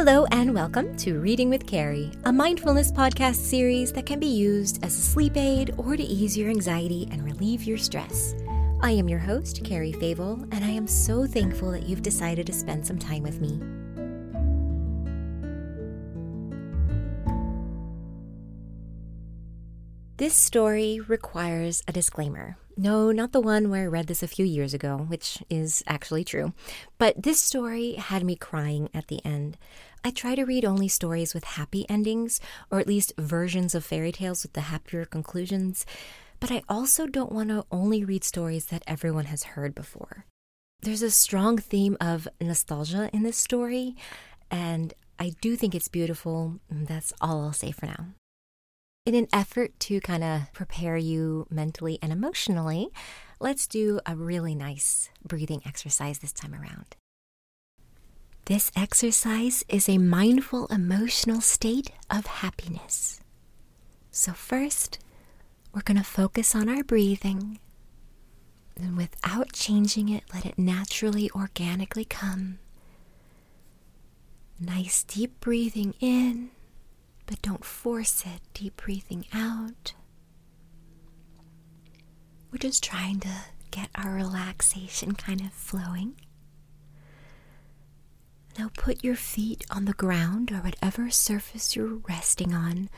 Hello, and welcome to Reading with Carrie, a mindfulness podcast series that can be used as a sleep aid or to ease your anxiety and relieve your stress. I am your host, Carrie Fable, and I am so thankful that you've decided to spend some time with me. This story requires a disclaimer. No, not the one where I read this a few years ago, which is actually true. But this story had me crying at the end. I try to read only stories with happy endings, or at least versions of fairy tales with the happier conclusions. But I also don't want to only read stories that everyone has heard before. There's a strong theme of nostalgia in this story, and I do think it's beautiful. Mm, that's all I'll say for now in an effort to kind of prepare you mentally and emotionally, let's do a really nice breathing exercise this time around. This exercise is a mindful emotional state of happiness. So, first, we're going to focus on our breathing. And without changing it, let it naturally, organically come. Nice deep breathing in but don't force it. Deep breathing out. We're just trying to get our relaxation kind of flowing. Now put your feet on the ground or whatever surface you're resting on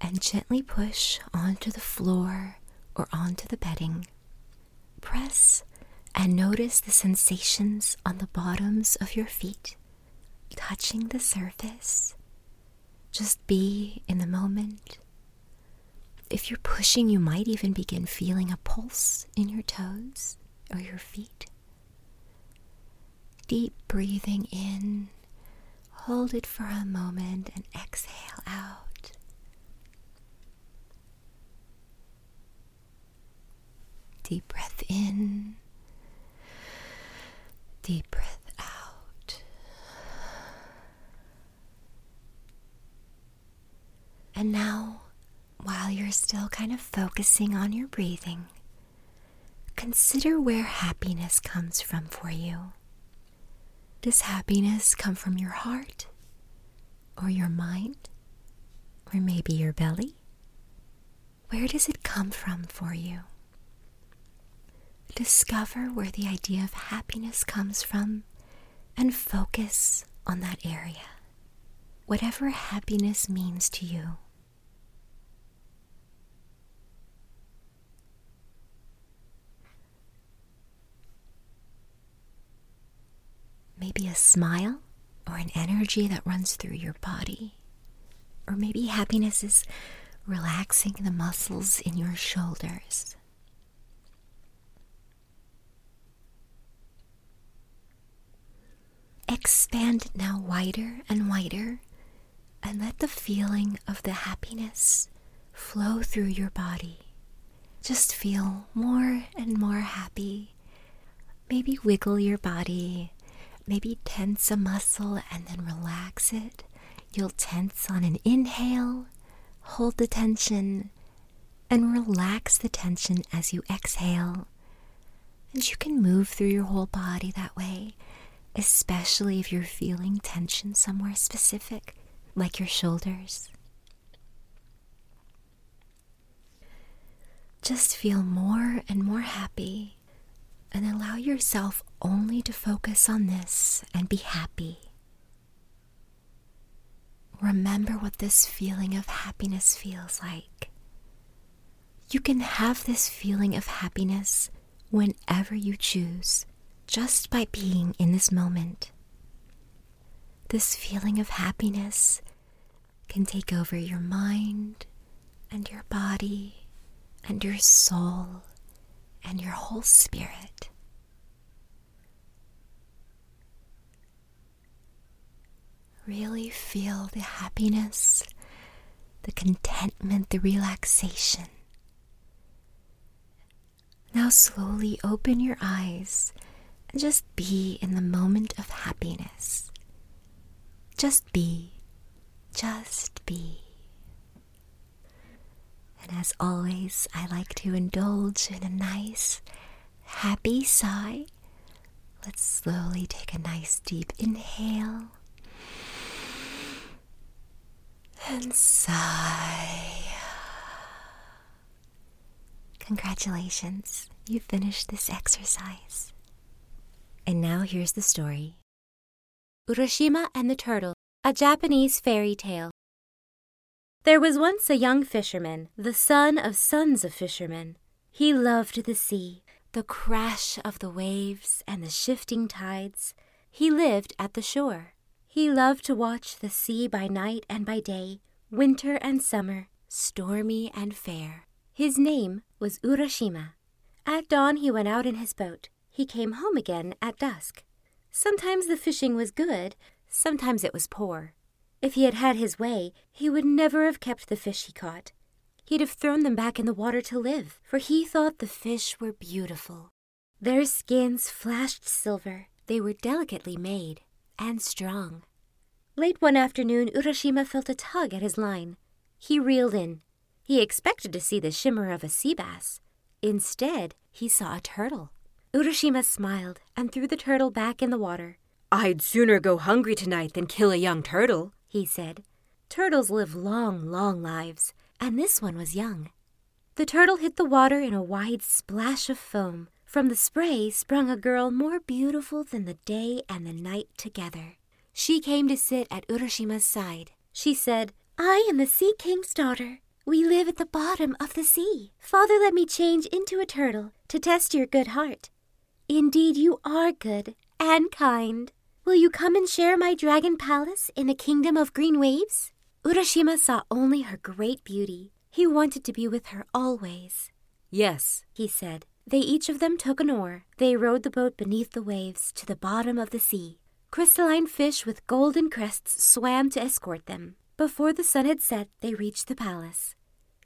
and gently push onto the floor or onto the bedding. Press and notice the sensations on the bottoms of your feet touching the surface just be in the moment. If you're pushing, you might even begin feeling a pulse in your toes or your feet. Deep breathing in, hold it for a moment, and exhale out. Deep breath in, deep breath out. And now, while you're still kind of focusing on your breathing, consider where happiness comes from for you. Does happiness come from your heart, or your mind, or maybe your belly? Where does it come from for you? Discover where the idea of happiness comes from and focus on that area. Whatever happiness means to you. Maybe a smile or an energy that runs through your body. Or maybe happiness is relaxing the muscles in your shoulders. Expand now wider and wider and let the feeling of the happiness flow through your body. Just feel more and more happy. Maybe wiggle your body Maybe tense a muscle and then relax it. You'll tense on an inhale, hold the tension, and relax the tension as you exhale. And you can move through your whole body that way, especially if you're feeling tension somewhere specific, like your shoulders. Just feel more and more happy and allow yourself only to focus on this and be happy. Remember what this feeling of happiness feels like. You can have this feeling of happiness whenever you choose, just by being in this moment. This feeling of happiness can take over your mind and your body and your soul and your whole spirit. Really feel the happiness, the contentment, the relaxation. Now, slowly open your eyes and just be in the moment of happiness. Just be. Just be. And as always, I like to indulge in a nice, happy sigh. Let's slowly take a nice deep inhale And sigh. Congratulations, you finished this exercise. And now here's the story Urashima and the Turtle, a Japanese fairy tale. There was once a young fisherman, the son of sons of fishermen. He loved the sea, the crash of the waves and the shifting tides. He lived at the shore. He loved to watch the sea by night and by day, winter and summer, stormy and fair. His name was Urashima. At dawn he went out in his boat. He came home again at dusk. Sometimes the fishing was good, sometimes it was poor. If he had had his way, he would never have kept the fish he caught. He'd have thrown them back in the water to live, for he thought the fish were beautiful. Their skins flashed silver. They were delicately made and strong. Late one afternoon, Urashima felt a tug at his line. He reeled in. He expected to see the shimmer of a sea bass. Instead, he saw a turtle. Urashima smiled and threw the turtle back in the water. I'd sooner go hungry tonight than kill a young turtle, he said. Turtles live long, long lives, and this one was young. The turtle hit the water in a wide splash of foam. From the spray sprung a girl more beautiful than the day and the night together. She came to sit at Urashima's side. She said, I am the Sea King's daughter. We live at the bottom of the sea. Father let me change into a turtle to test your good heart. Indeed, you are good and kind. Will you come and share my dragon palace in the kingdom of green waves? Urashima saw only her great beauty. He wanted to be with her always. Yes, he said. They each of them took an oar. They rowed the boat beneath the waves to the bottom of the sea. Crystalline fish with golden crests swam to escort them. Before the sun had set, they reached the palace.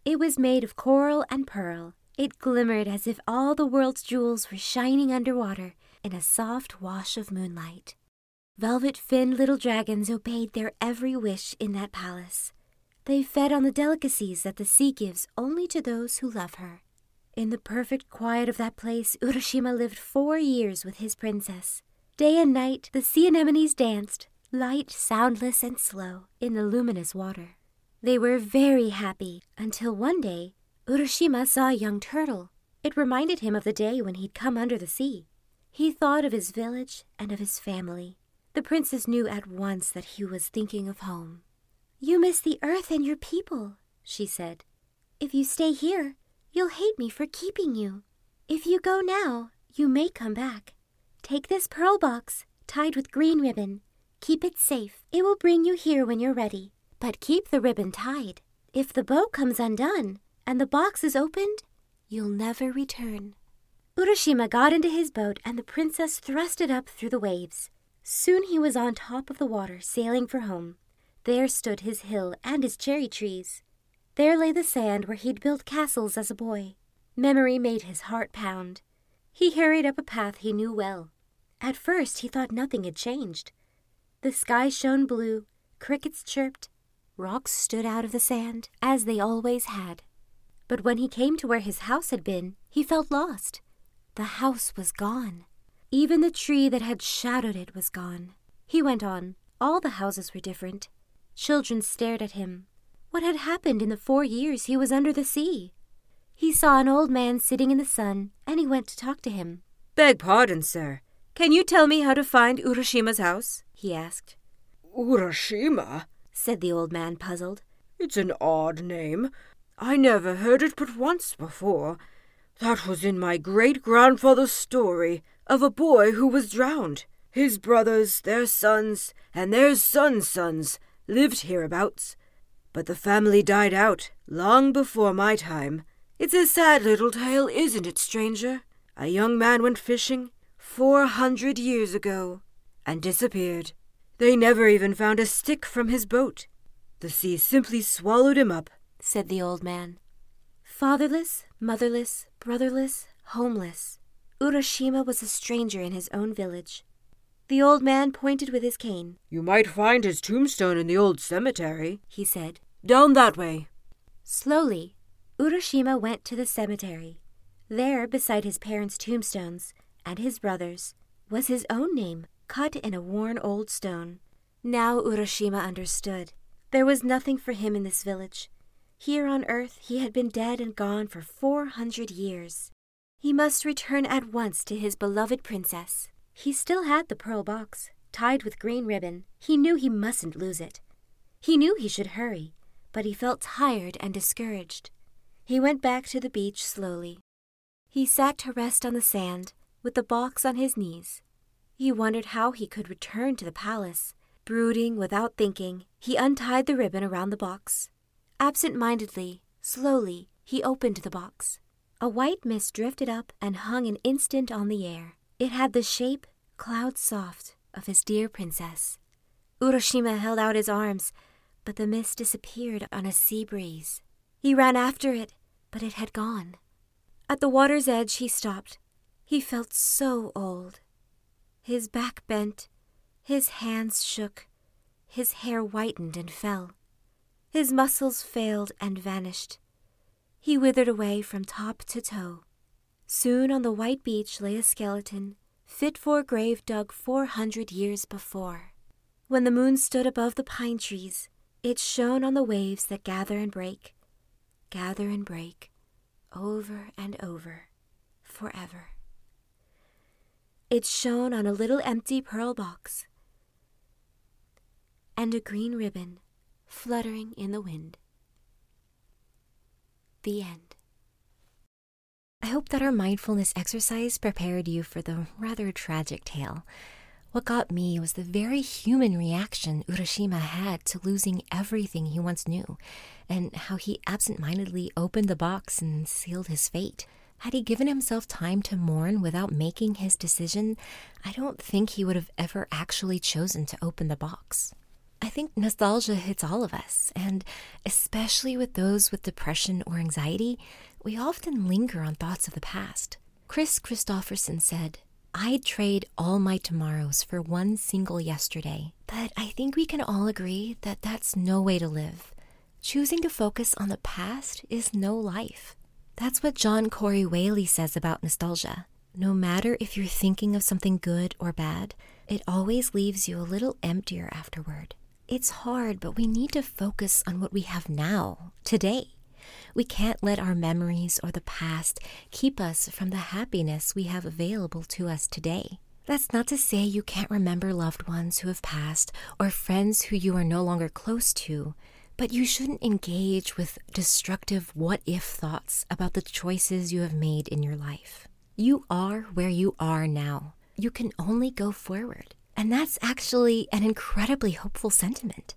It was made of coral and pearl. It glimmered as if all the world's jewels were shining underwater in a soft wash of moonlight. Velvet finned little dragons obeyed their every wish in that palace. They fed on the delicacies that the sea gives only to those who love her. In the perfect quiet of that place, Urashima lived four years with his princess. Day and night, the sea anemones danced, light, soundless, and slow, in the luminous water. They were very happy until one day Urashima saw a young turtle. It reminded him of the day when he'd come under the sea. He thought of his village and of his family. The princess knew at once that he was thinking of home. You miss the earth and your people, she said. If you stay here, you'll hate me for keeping you. If you go now, you may come back. Take this pearl box, tied with green ribbon. Keep it safe. It will bring you here when you're ready. But keep the ribbon tied. If the bow comes undone and the box is opened, you'll never return. Urashima got into his boat and the princess thrust it up through the waves. Soon he was on top of the water, sailing for home. There stood his hill and his cherry trees. There lay the sand where he'd built castles as a boy. Memory made his heart pound. He hurried up a path he knew well. At first he thought nothing had changed. The sky shone blue, crickets chirped, rocks stood out of the sand, as they always had. But when he came to where his house had been, he felt lost. The house was gone. Even the tree that had shadowed it was gone. He went on. All the houses were different. Children stared at him. What had happened in the four years he was under the sea? He saw an old man sitting in the sun, and he went to talk to him. Beg pardon, sir. Can you tell me how to find Urashima's house? he asked. Urashima? said the old man, puzzled. It's an odd name. I never heard it but once before. That was in my great grandfather's story of a boy who was drowned. His brothers, their sons, and their sons' sons lived hereabouts. But the family died out long before my time. It's a sad little tale, isn't it, stranger? A young man went fishing four hundred years ago and disappeared. They never even found a stick from his boat. The sea simply swallowed him up, said the old man. Fatherless, motherless, brotherless, homeless, Urashima was a stranger in his own village. The old man pointed with his cane. You might find his tombstone in the old cemetery, he said. Down that way. Slowly, Urashima went to the cemetery. There, beside his parents' tombstones and his brothers, was his own name cut in a worn old stone. Now Urashima understood. There was nothing for him in this village. Here on earth he had been dead and gone for four hundred years. He must return at once to his beloved princess. He still had the pearl box, tied with green ribbon. He knew he mustn't lose it. He knew he should hurry, but he felt tired and discouraged. He went back to the beach slowly. He sat to rest on the sand, with the box on his knees. He wondered how he could return to the palace. Brooding without thinking, he untied the ribbon around the box. Absent mindedly, slowly, he opened the box. A white mist drifted up and hung an instant on the air. It had the shape, cloud soft, of his dear princess. Urashima held out his arms, but the mist disappeared on a sea breeze. He ran after it, but it had gone. At the water's edge, he stopped. He felt so old. His back bent, his hands shook, his hair whitened and fell. His muscles failed and vanished. He withered away from top to toe. Soon on the white beach lay a skeleton, fit for a grave dug four hundred years before. When the moon stood above the pine trees, it shone on the waves that gather and break, gather and break, over and over, forever. It shone on a little empty pearl box and a green ribbon fluttering in the wind. The end. I hope that our mindfulness exercise prepared you for the rather tragic tale. What got me was the very human reaction Urashima had to losing everything he once knew, and how he absent mindedly opened the box and sealed his fate. Had he given himself time to mourn without making his decision, I don't think he would have ever actually chosen to open the box. I think nostalgia hits all of us, and especially with those with depression or anxiety, we often linger on thoughts of the past. Kris Kristofferson said, I'd trade all my tomorrows for one single yesterday, but I think we can all agree that that's no way to live. Choosing to focus on the past is no life. That's what John Corey Whaley says about nostalgia. No matter if you're thinking of something good or bad, it always leaves you a little emptier afterward. It's hard, but we need to focus on what we have now, today. We can't let our memories or the past keep us from the happiness we have available to us today. That's not to say you can't remember loved ones who have passed or friends who you are no longer close to, but you shouldn't engage with destructive what if thoughts about the choices you have made in your life. You are where you are now. You can only go forward. And that's actually an incredibly hopeful sentiment.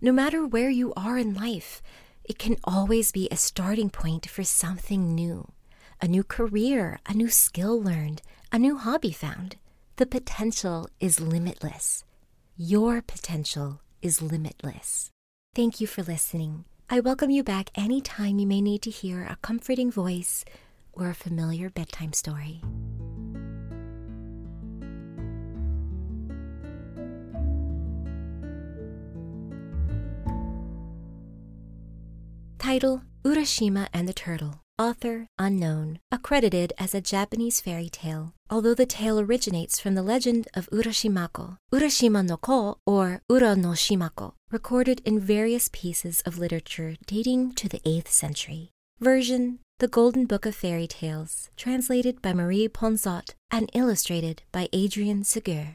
No matter where you are in life, it can always be a starting point for something new a new career, a new skill learned, a new hobby found. The potential is limitless. Your potential is limitless. Thank you for listening. I welcome you back anytime you may need to hear a comforting voice or a familiar bedtime story. Title Urashima and the Turtle. Author unknown, accredited as a Japanese fairy tale, although the tale originates from the legend of Urashimako, Urashima no Ko, or Ura no Shimako, recorded in various pieces of literature dating to the 8th century. Version The Golden Book of Fairy Tales, translated by Marie Ponsot and illustrated by Adrienne Ségur.